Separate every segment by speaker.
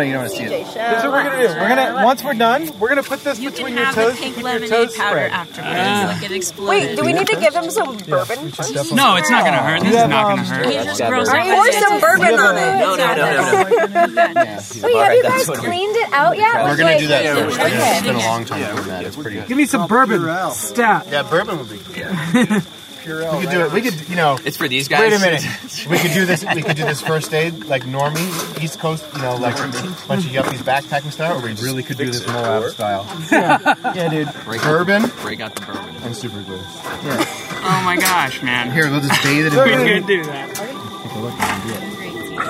Speaker 1: No, no, you don't want to see it.
Speaker 2: This is what we're gonna do. We're gonna once we're done, we're gonna put this
Speaker 3: You
Speaker 2: between your
Speaker 3: have
Speaker 2: toes
Speaker 3: the
Speaker 2: to
Speaker 3: pink
Speaker 2: keep your
Speaker 3: lemonade
Speaker 2: toes
Speaker 3: powder
Speaker 2: spread.
Speaker 3: afterwards. Like it exploded.
Speaker 4: Wait, do we need to give him some bourbon first?
Speaker 5: No, it's not gonna oh. hurt. This is not gonna hurt.
Speaker 3: He just grows up.
Speaker 4: pour some bourbon on it.
Speaker 6: No, no, no, no, no.
Speaker 7: Wait, have you guys cleaned it out yet?
Speaker 1: We're gonna do that.
Speaker 7: okay.
Speaker 1: first. We're gonna a long time doing that. It's pretty.
Speaker 2: Give me some bourbon. Stat.
Speaker 1: Yeah, bourbon would be.
Speaker 2: Purell.
Speaker 1: We could do it. We could, you know.
Speaker 6: It's for these guys.
Speaker 1: Wait a minute. We could do this. We could do this first aid like normie, East Coast. You know, like a bunch of yuppies backpacking style, or we really could do this Moab style. yeah, dude.
Speaker 6: Break
Speaker 1: Bourbon
Speaker 6: Break out the bourbon.
Speaker 1: and super glue. Yeah.
Speaker 5: Oh my gosh, man.
Speaker 1: Here, we'll just bathe it in
Speaker 5: We
Speaker 1: bourbon.
Speaker 5: could do that.
Speaker 1: Take a look and do it.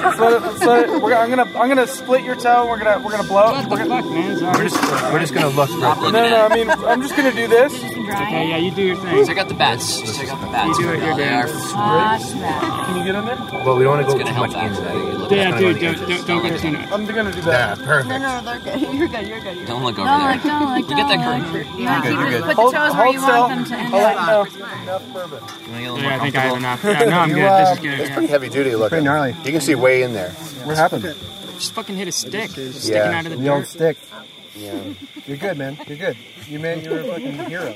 Speaker 2: So, so we're, I'm gonna I'm gonna split your toe. We're gonna we're gonna blow.
Speaker 5: What the fuck, man?
Speaker 1: We're just we're just gonna look. real quick.
Speaker 2: No, no. I mean, I'm just gonna do this.
Speaker 5: Okay, yeah, you do your thing.
Speaker 6: Check out the bats. Just check out the bats.
Speaker 5: You do it, you're
Speaker 6: They
Speaker 2: Can you get in there?
Speaker 1: But we don't want to go too much into
Speaker 6: that.
Speaker 1: that.
Speaker 5: Yeah, dude, don't,
Speaker 1: go
Speaker 5: don't, don't get us into it.
Speaker 2: I'm gonna do
Speaker 1: Yeah,
Speaker 2: that.
Speaker 1: perfect.
Speaker 4: No, no, they're good. You're good. You're good. You're
Speaker 6: Don't look over
Speaker 3: No,
Speaker 6: there.
Speaker 3: like don't like
Speaker 6: You get that
Speaker 3: don't
Speaker 6: curtain.
Speaker 3: like. You want to
Speaker 1: You're good.
Speaker 3: put
Speaker 2: Hold,
Speaker 3: the toes where
Speaker 2: hold
Speaker 3: you
Speaker 2: still.
Speaker 3: want them to end
Speaker 2: I'll let you
Speaker 3: up.
Speaker 2: know. Enough bourbon.
Speaker 6: You wanna get a little
Speaker 5: Yeah, I think I have enough. Yeah, no, I'm good.
Speaker 1: uh,
Speaker 5: This is good.
Speaker 1: It's pretty heavy duty looking.
Speaker 2: Pretty gnarly.
Speaker 1: You can see way in there.
Speaker 2: What happened?
Speaker 5: Just fucking hit a stick. Sticking
Speaker 1: Yeah.
Speaker 5: out of the
Speaker 2: The old
Speaker 5: dirt.
Speaker 2: stick.
Speaker 1: Yeah.
Speaker 2: You're good, man. You're good. You man, you're a fucking hero.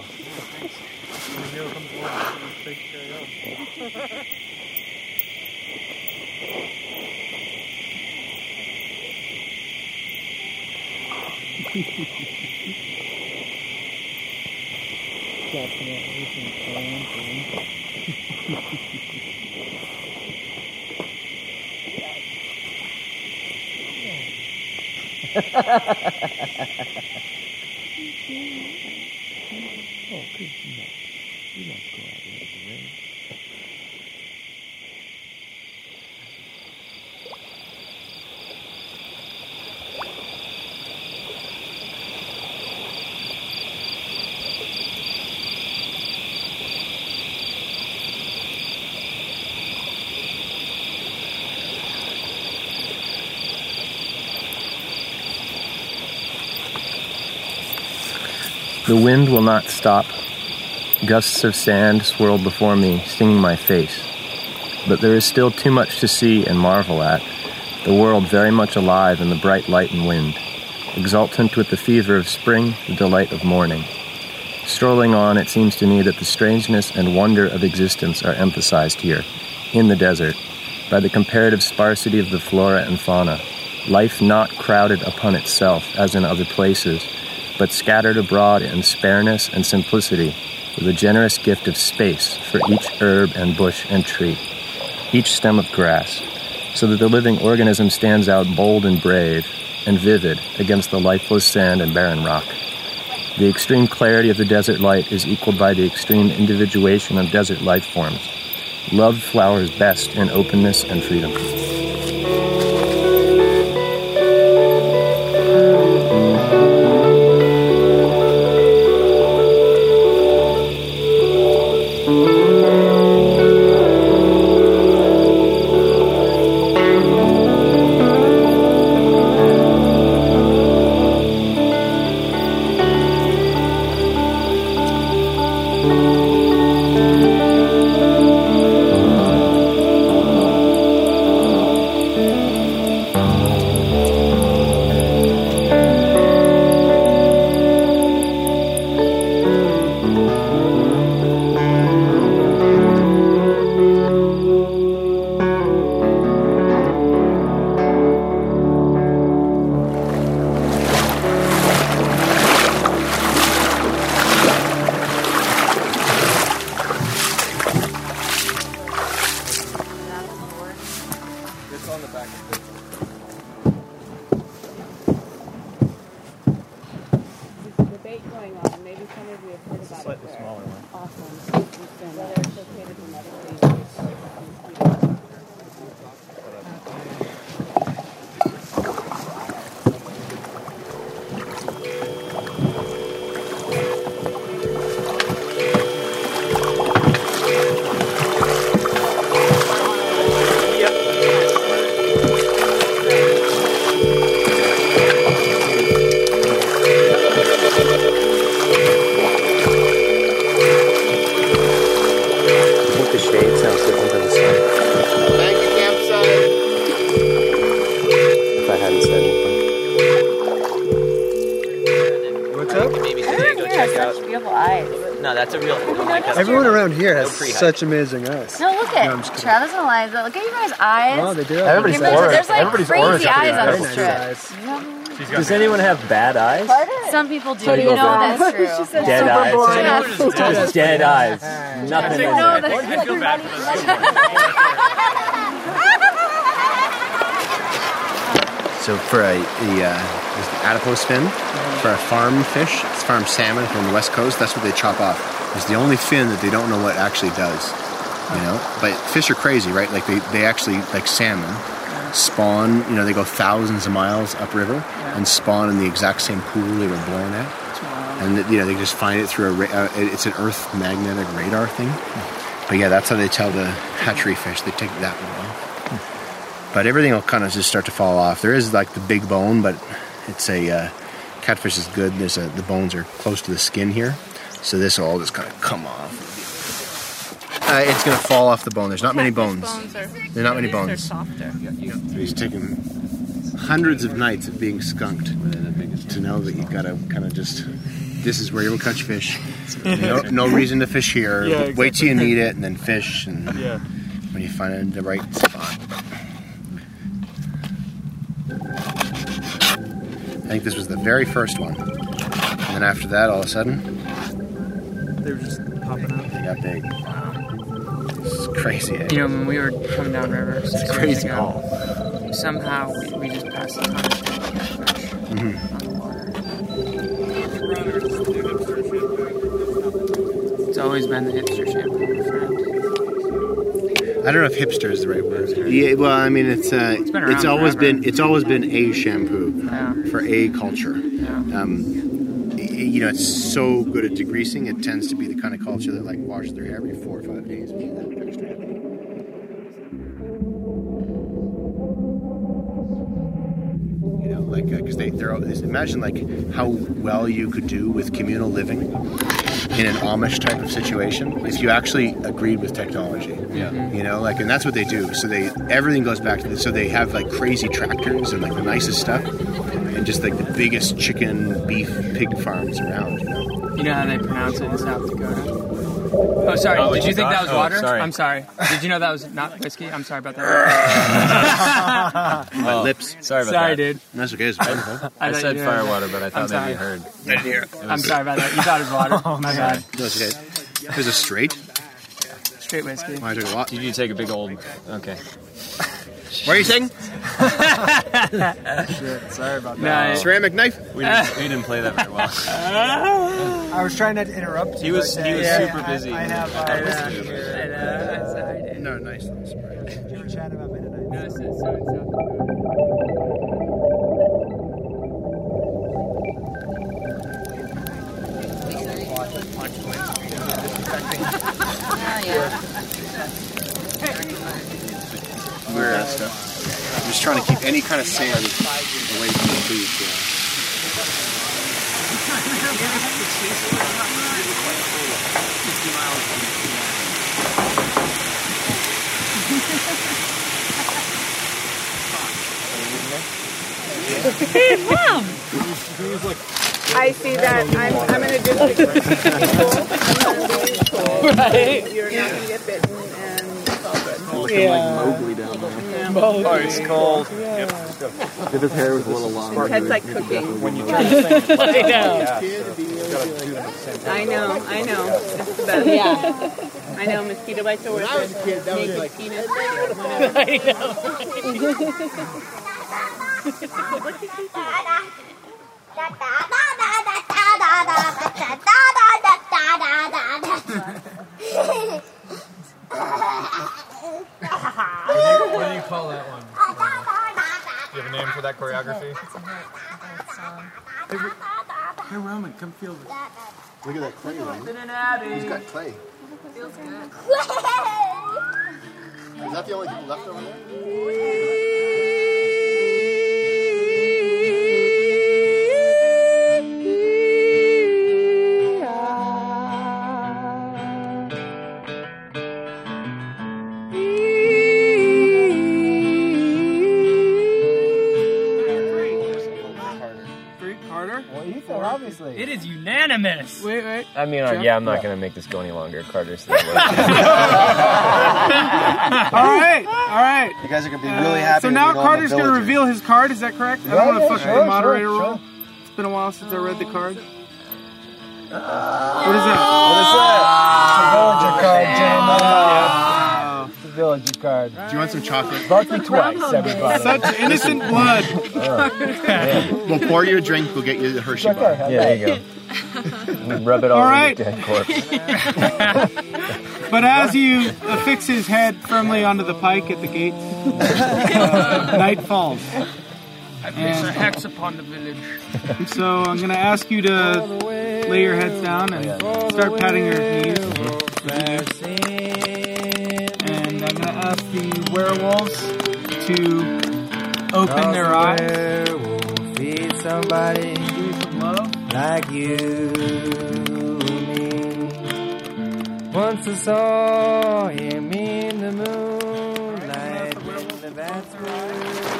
Speaker 2: mm-hmm.
Speaker 8: The wind will not stop. Gusts of sand swirl before me, stinging my face. But there is still too much to see and marvel at. The world very much alive in the bright light and wind, exultant with the fever of spring, the delight of morning. Strolling on, it seems to me that the strangeness and wonder of existence are emphasized here, in the desert, by the comparative sparsity of the flora and fauna. Life not crowded upon itself as in other places, but scattered abroad in spareness and simplicity, with a generous gift of space for each herb and bush and tree, each stem of grass, so that the living organism stands out bold and brave and vivid against the lifeless sand and barren rock. The extreme clarity of the desert light is equaled by the extreme individuation of desert life forms. Love flowers best in openness and freedom. That's a real thing. Like, that's
Speaker 9: Everyone around here has
Speaker 8: No
Speaker 9: such amazing eyes.
Speaker 4: No, look at
Speaker 9: just kidding.
Speaker 4: Travis and Eliza. Look at you guys' eyes.
Speaker 9: Oh, they do.
Speaker 1: Everybody's
Speaker 9: nice
Speaker 1: aura-
Speaker 4: There's like
Speaker 1: everybody's aura
Speaker 4: crazy
Speaker 1: pretty
Speaker 4: eyes on this trip.
Speaker 10: Does anyone have bad eyes?
Speaker 4: Some people do.
Speaker 10: Some
Speaker 4: You know
Speaker 10: do.
Speaker 4: that's true.
Speaker 10: Dead eyes.
Speaker 4: Yes.
Speaker 10: Just dead eyes. Nothing in
Speaker 4: No,
Speaker 10: there.
Speaker 4: that's
Speaker 1: So for a, a uh, there's the adipose fin for a farm fish, it's farm salmon from the west coast. That's what they chop off. It's the only fin that they don't know what actually does. You know, but fish are crazy, right? Like they, they actually like salmon spawn. You know, they go thousands of miles upriver and spawn in the exact same pool they were born at. And you know they just find it through a ra- uh, it's an Earth magnetic radar thing. But yeah, that's how they tell the hatchery fish. They take that one off. But everything will kind of just start to fall off. There is like the big bone, but it's a uh, catfish is good. There's a the bones are close to the skin here, so this will all just kind of come off. Uh, it's gonna fall off the bone. There's not many bones. There are not many
Speaker 11: They're
Speaker 1: bones.
Speaker 11: softer.
Speaker 1: He's taken hundreds of nights of being skunked to know that you've gotta kind of just. This is where you'll catch fish. No, no reason to fish here.
Speaker 6: Yeah,
Speaker 1: Wait till you need it, and then fish. And
Speaker 6: Yeah.
Speaker 1: when you find it in the right spot. I think this was the very first one. And then after that, all of a sudden,
Speaker 6: They were just popping out.
Speaker 1: they got big. It's crazy. Eh?
Speaker 5: You know, when we were coming down river
Speaker 1: It's a crazy
Speaker 5: ago,
Speaker 1: call.
Speaker 5: somehow we, we just passed a ton of catfish
Speaker 1: Mhm.
Speaker 5: on the water. It's always been the hipster shampoo, friend.
Speaker 1: I don't know if hipster is the right word. Yeah, well, I mean, it's uh, it's,
Speaker 5: been around
Speaker 1: always
Speaker 5: forever.
Speaker 1: been it's always been a shampoo
Speaker 5: Yeah.
Speaker 1: for a culture.
Speaker 5: Yeah.
Speaker 1: Um, you know, it's so good at degreasing. It tends to be the kind of culture that like washes their hair every four or five days. Because they imagine like how well you could do with communal living in an Amish type of situation if you actually agreed with technology.
Speaker 8: Yeah.
Speaker 1: You know, like, and that's what they do. So they everything goes back to this. So they have like crazy tractors and like the nicest stuff, and just like the biggest chicken, beef, pig farms around. You know.
Speaker 5: You know how they pronounce it in South Dakota? Oh, sorry.
Speaker 8: Oh,
Speaker 5: Did you
Speaker 8: you
Speaker 5: think that
Speaker 8: thought-
Speaker 5: was
Speaker 8: oh,
Speaker 5: water?
Speaker 8: sorry.
Speaker 5: I'm sorry. Did you know that was not whiskey? I'm sorry about that.
Speaker 1: My oh. lips.
Speaker 8: Sorry about
Speaker 5: sorry,
Speaker 8: that.
Speaker 5: dude.
Speaker 1: That's okay. It's fine. huh?
Speaker 8: I, said
Speaker 5: you
Speaker 8: fire water, but I thought
Speaker 5: I'm
Speaker 8: maybe you heard.
Speaker 1: I didn't hear.
Speaker 5: I'm sorry about that. You thought it was water. Oh, my God.
Speaker 1: No, it's okay. There's a straight.
Speaker 5: Straight whiskey.
Speaker 1: I took a lot.
Speaker 8: Did you take a big old? Okay.
Speaker 1: What are you saying?
Speaker 8: Shit, Sorry about that.
Speaker 5: No,
Speaker 1: Ceramic knife.
Speaker 8: We didn't, we didn't play that very well.
Speaker 9: I was trying not to interrupt.
Speaker 8: He was he
Speaker 9: uh,
Speaker 8: was
Speaker 9: yeah,
Speaker 8: super
Speaker 9: I-
Speaker 8: busy.
Speaker 9: I, have.
Speaker 5: I
Speaker 9: Uh,
Speaker 5: know. I
Speaker 9: here.
Speaker 5: know. Sorry, dude.
Speaker 1: No, nice. little Sprite.
Speaker 9: You were chatting about Mennonite.
Speaker 5: No, it's- it's- so it's South Dakota.
Speaker 1: We're uh, I'm just trying to keep any kind of sand away from the food. Yeah.
Speaker 7: I see that. I'm, I'm in a district. right. You're not to get bitten, and good.
Speaker 1: Looking like Mowgli down there.
Speaker 6: Oh, it's cold. Yep.
Speaker 1: If his hair was a little longer.
Speaker 7: That's like cooking.
Speaker 6: When you try to think,
Speaker 7: I know.
Speaker 6: yeah, do.
Speaker 7: I know, I know. The best. Yeah. I know, mosquito bites are worth it. Naked penis, whatever. I
Speaker 12: What do you call that one? Do you have a name for that choreography?
Speaker 9: Hey, Roman, come feel this.
Speaker 1: Look at that clay. Ryan. He's got clay.
Speaker 4: Feels good.
Speaker 1: Is that the only thing left over there?
Speaker 8: I mean, uh, yeah, I'm not gonna make this go any longer. Carter's.
Speaker 2: all right, all right.
Speaker 9: You guys are gonna be
Speaker 2: Uh,
Speaker 9: really happy.
Speaker 2: So now
Speaker 9: you know I'm a
Speaker 2: Carter's going to reveal his card. Is that correct? I don't want to
Speaker 9: yeah,
Speaker 2: fuck
Speaker 9: sure,
Speaker 2: the moderator
Speaker 9: sure,
Speaker 2: role. It's been a while since I read the card. what is that?
Speaker 9: What is that?
Speaker 13: Villager card, gentlemen.
Speaker 2: Wow.
Speaker 13: Card.
Speaker 1: Do you want some chocolate?
Speaker 13: Vote me twice, everybody.
Speaker 2: Such innocent blood.
Speaker 1: We'll pour you a drink. We'll get you the Hershey
Speaker 13: Okay,
Speaker 1: bar.
Speaker 8: Yeah, there you go. Rub it all,
Speaker 2: All
Speaker 8: over your dead corpse.
Speaker 2: But as you affix his head firmly onto the pike at the gate, uh, night falls.
Speaker 5: I place a hex upon the village.
Speaker 2: So I'm going to ask you to lay your heads down and start patting your knees. Werewolves to open their eyes.
Speaker 13: Feed somebody
Speaker 2: Give me some love.
Speaker 13: like you me. Once I saw him in the moonlight in the bathroom.
Speaker 14: just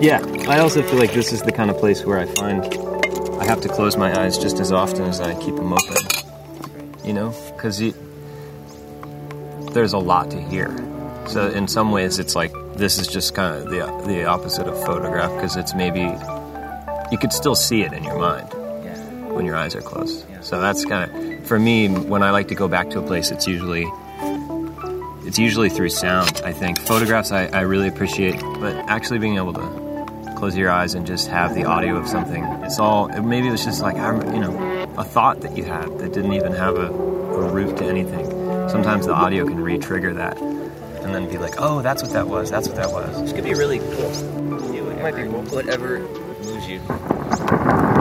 Speaker 8: Yeah, I also feel like this is the kind of place where I find I have to close my eyes just as often as I keep them open. You know, because there's a lot to hear. So in some ways, it's like this is just kind of the the opposite of photograph because it's maybe you could still see it in your mind when your eyes are closed. So that's kind of for me when I like to go back to a place. It's usually it's usually through sound. I think photographs I, I really appreciate, but actually being able to close your eyes and just have the audio of something. It's all maybe it's just like you know a thought that you had that didn't even have a, a root to anything. Sometimes the audio can re-trigger that, and then be like, oh, that's what that was. That's what that was.
Speaker 14: this could be really cool. Do whatever, whatever moves you.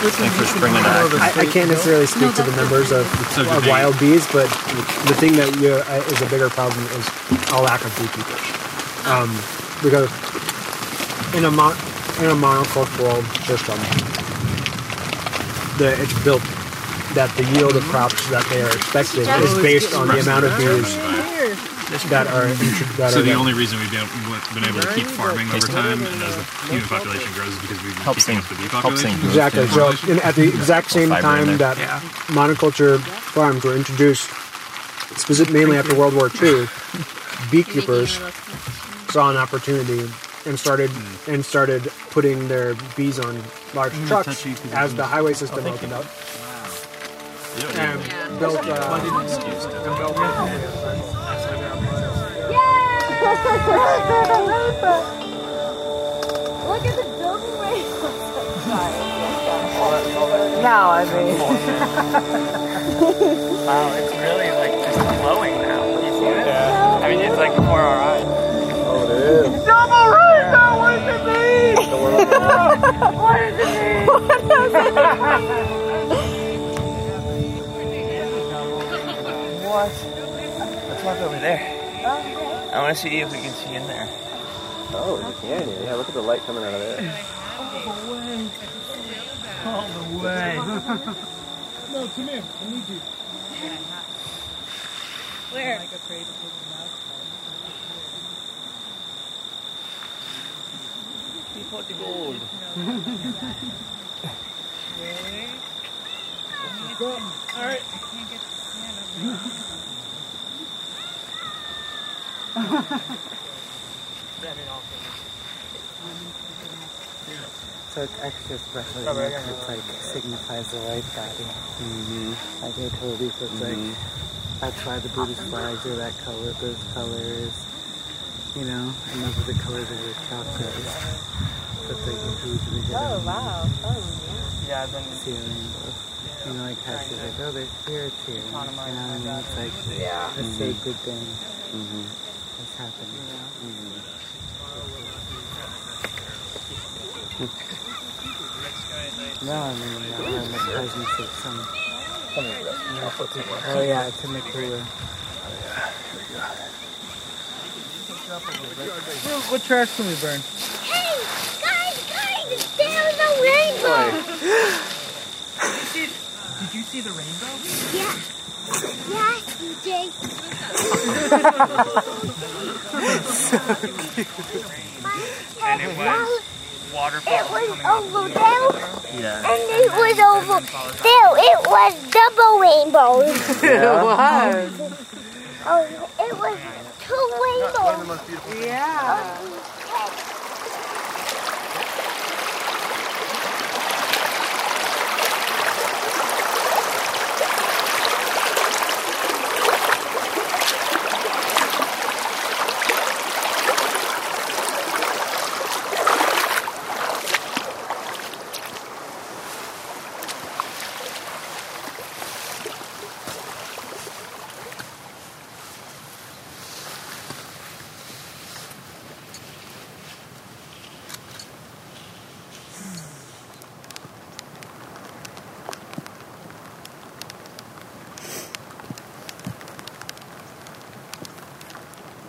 Speaker 8: Thanks for springing that.
Speaker 13: I, I can't necessarily speak to the numbers of,
Speaker 8: So
Speaker 13: of wild bees, but the thing that you, uh, is a bigger problem is a lack of beekeepers. Um, because in a mon- in a monocultural system, the it's built that the yield of crops that they are expecting is based on the amount of bees that are that
Speaker 10: So
Speaker 13: are
Speaker 10: the
Speaker 13: there.
Speaker 10: only reason we've been, been able to keep farming over time and as the human population grows is because we've been
Speaker 8: Helps
Speaker 10: keeping
Speaker 8: thing-
Speaker 10: up the bee population.
Speaker 13: Exactly. So, in, at the exact same time
Speaker 8: there.
Speaker 13: that monoculture farms were introduced, specific, mainly after World War II, beekeepers saw an opportunity and started and started putting their bees on large
Speaker 2: Mm,
Speaker 13: trucks as the highway system
Speaker 2: Oh,
Speaker 13: opened
Speaker 2: you.
Speaker 13: up.
Speaker 6: You don't
Speaker 13: And
Speaker 6: need
Speaker 13: built.
Speaker 6: Well, I
Speaker 13: Uh,
Speaker 7: Look at the building rainbow.
Speaker 3: No, I mean.
Speaker 5: Wow, it's really like just glowing now. You see it? Yeah. I mean, it's like before our eyes.
Speaker 9: Oh, it is.
Speaker 7: Double rainbow, what does it mean? what does it mean? What does it
Speaker 5: What? Let's walk over there. Oh, I want to see if we can see in there.
Speaker 8: Oh, you can. Yeah, look at the light coming out of there.
Speaker 5: All the way. All the way.
Speaker 2: No, come here. I need you.
Speaker 7: Where?
Speaker 5: Keep out the gold.
Speaker 7: Alright.
Speaker 15: So it's extra special.
Speaker 5: Oh, right, yeah,
Speaker 15: it's
Speaker 5: yeah.
Speaker 15: like signifies the light body.
Speaker 8: Mm-hmm.
Speaker 15: Like I told you, so it's like that's why the Buddhist flags are that color, those colors. You know, and those are the colors of your chakras. So it's like a huge big
Speaker 3: Oh, wow. Oh,
Speaker 5: Yeah, then
Speaker 15: see a rainbow. You know, like how she's like, oh, there's spirits here. You know what I mean? It's like
Speaker 3: Yeah.
Speaker 15: a sacred thing
Speaker 8: Mm-hmm.
Speaker 15: That's happening. Mm. No, I mean, I'm the presence of some. Oh yeah, it's in the cooler.
Speaker 2: What trash can we burn?
Speaker 7: Hey, guys, guys, there's a rainbow.
Speaker 5: Did you see the rainbow?
Speaker 7: Yeah. Yeah, DJ.
Speaker 5: And it was waterfall.
Speaker 7: It was over there,
Speaker 5: Yeah.
Speaker 7: and it was over there. It was double rainbows.
Speaker 3: It was.
Speaker 7: Oh, it was two rainbows.
Speaker 3: Oh, yeah.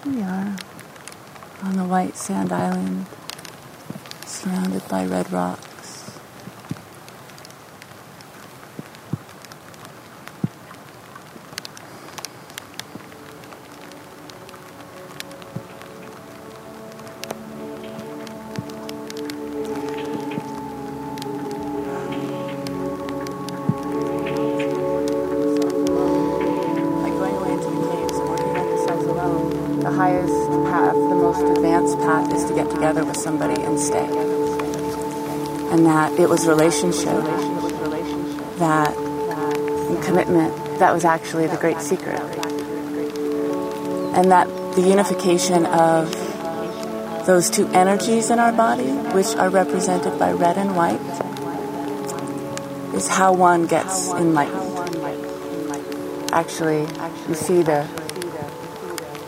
Speaker 16: we are on the white sand island, surrounded by red rocks. With somebody and stay. And that it was relationship, that commitment, that was actually the great secret. And that the unification of those two energies in our body, which are represented by red and white, is how one gets enlightened. Actually, you see the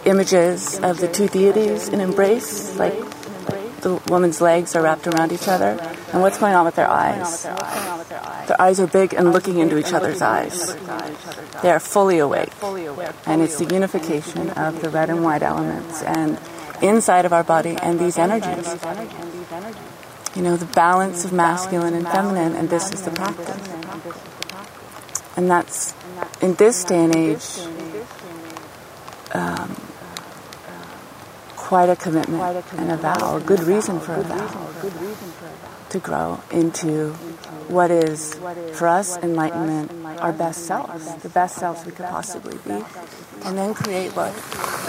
Speaker 16: images of the two deities in embrace, like the woman's legs are wrapped around each other. And what's going on with their eyes? Their eyes are big and looking into each other's eyes. They are fully awake. And it's the unification of the red and white elements and inside of our body and these energies. You know, the balance of masculine and feminine, and this is the practice. And that's, in this day and age, um, quite a commitment and a vow, a good reason for a vow to grow into what is, for us, enlightenment, our best selves, the best selves we could possibly be, and then create what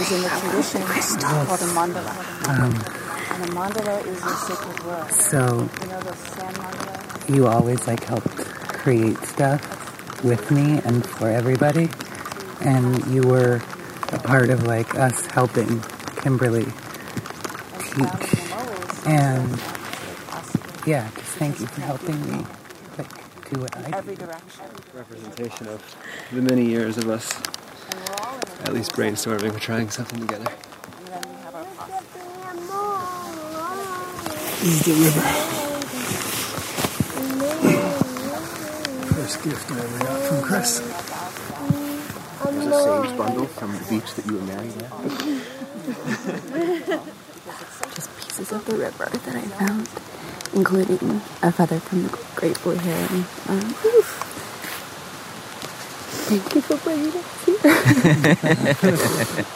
Speaker 16: is in the tradition called a mandala.
Speaker 15: Um,
Speaker 16: And a mandala is a sacred world.
Speaker 17: So
Speaker 16: You know those sand mandalas?
Speaker 17: you always like helped create stuff with me and for everybody, and you were a part of like us helping Kimberly teach. And yeah, just thank you for helping me like do what I do.
Speaker 16: Every direction.
Speaker 9: representation of the many years of us at least brainstorming or trying something together.
Speaker 16: And then we have our.
Speaker 7: This is the river. First gift I ever got from Chris.
Speaker 1: There's a sage bundle from the beach that you and Mary met.
Speaker 18: Just pieces of the river that I found, including a feather from the great blue heron. Um. Thank you for bringing us here.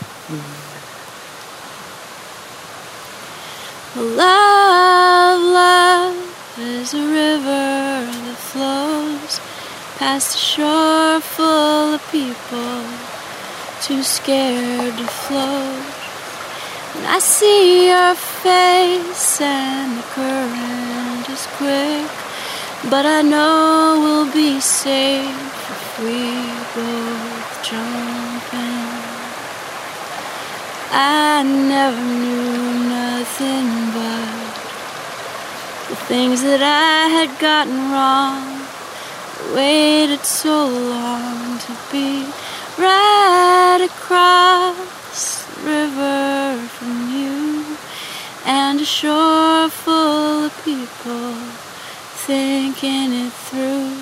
Speaker 19: Love, love is a river that flows past a shore full of people too scared to float. I see your face and the current is quick, but I know we'll be safe if we both jump in. I never knew nothing but the things that I had gotten wrong. I waited so long to be right across river from you and a shore full of people thinking it through.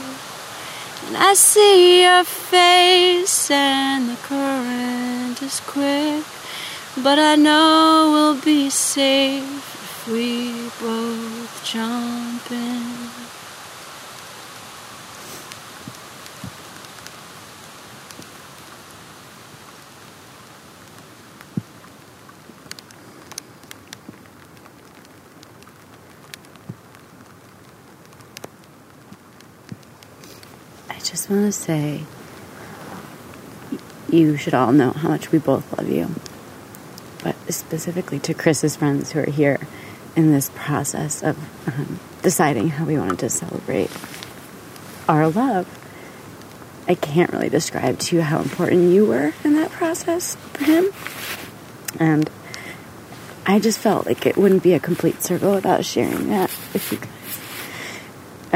Speaker 19: And I see your face and the current is quick. But I know we'll be safe if we both jump in.
Speaker 18: Just want to say you should all know how much we both love you. But specifically to Chris's friends who are here in this process of um, deciding how we wanted to celebrate our love. I can't really describe to you how important you were in that process for him. And I just felt like it wouldn't be a complete circle without sharing that with you guys.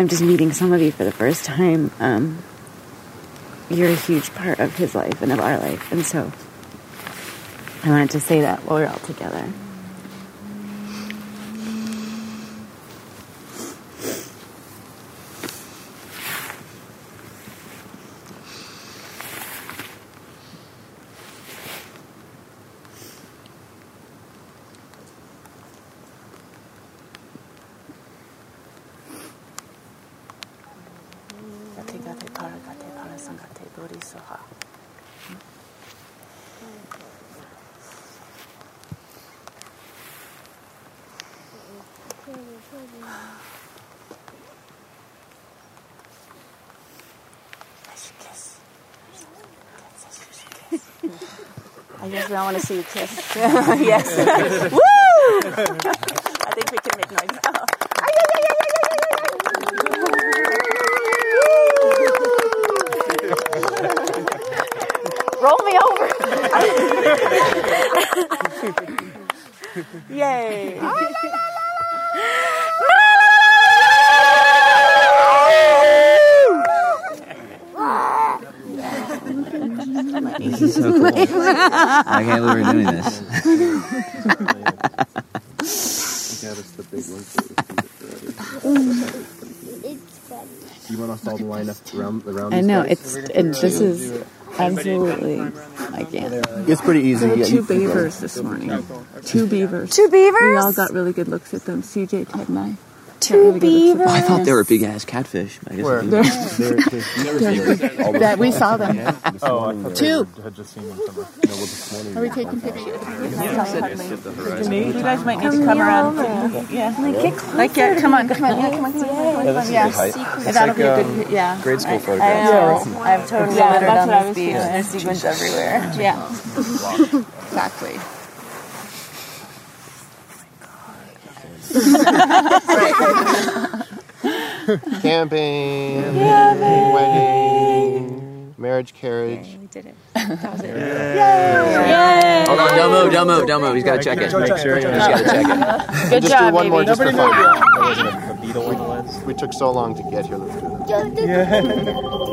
Speaker 18: I'm just meeting some of you for the first time. Um, you're a huge part of his life and of our life. And so I wanted to say that while we're all together.
Speaker 16: I just don't want to see you kiss. yes. Woo! I think we can make noise now. Roll me over. Yay.
Speaker 14: This is so cool. I can't believe we're doing this.
Speaker 1: You want us all to line up around, around
Speaker 18: I know, it's, and this is absolutely, I can't.
Speaker 1: It's pretty easy.
Speaker 18: There were two
Speaker 1: you can go.
Speaker 18: beavers this morning. Two beavers.
Speaker 20: Two beavers?
Speaker 18: We all got really good looks at them. CJ, Ted, and I.
Speaker 20: Two beavers?
Speaker 14: I thought they were big ass catfish. I guess
Speaker 18: Where?
Speaker 14: they're-
Speaker 18: They're- that we saw them.
Speaker 6: Oh, I
Speaker 18: Two.
Speaker 6: had just seen them somewhere.
Speaker 18: Are we taking pictures?
Speaker 4: You guys might need to come around. Yeah. Like, yeah, come on, come on, yeah, come on, come on, come on, come on, yeah.
Speaker 6: It's
Speaker 4: That'll
Speaker 6: like,
Speaker 4: be a
Speaker 6: um,
Speaker 4: good, yeah.
Speaker 6: grade school
Speaker 4: I-
Speaker 6: photographs.
Speaker 4: I know. I've totally
Speaker 20: Yeah,
Speaker 4: littered
Speaker 20: that's
Speaker 4: on
Speaker 20: what I
Speaker 4: this
Speaker 20: was
Speaker 4: beach. There's sequins everywhere. Yeah.
Speaker 18: Exactly.
Speaker 1: Camping,
Speaker 18: Camping.
Speaker 1: wedding, marriage, carriage.
Speaker 18: we did it. That was it.
Speaker 1: Yay.
Speaker 14: Hold on, don't move, don't move, don't move. He's got to check it.
Speaker 1: Make sure
Speaker 14: He's
Speaker 1: you-
Speaker 14: got to check it.
Speaker 1: We'll just do one more just for
Speaker 14: Nobody
Speaker 1: fun. There wasn't a, a beetle on the lens. We took so long to get here. Let's do it.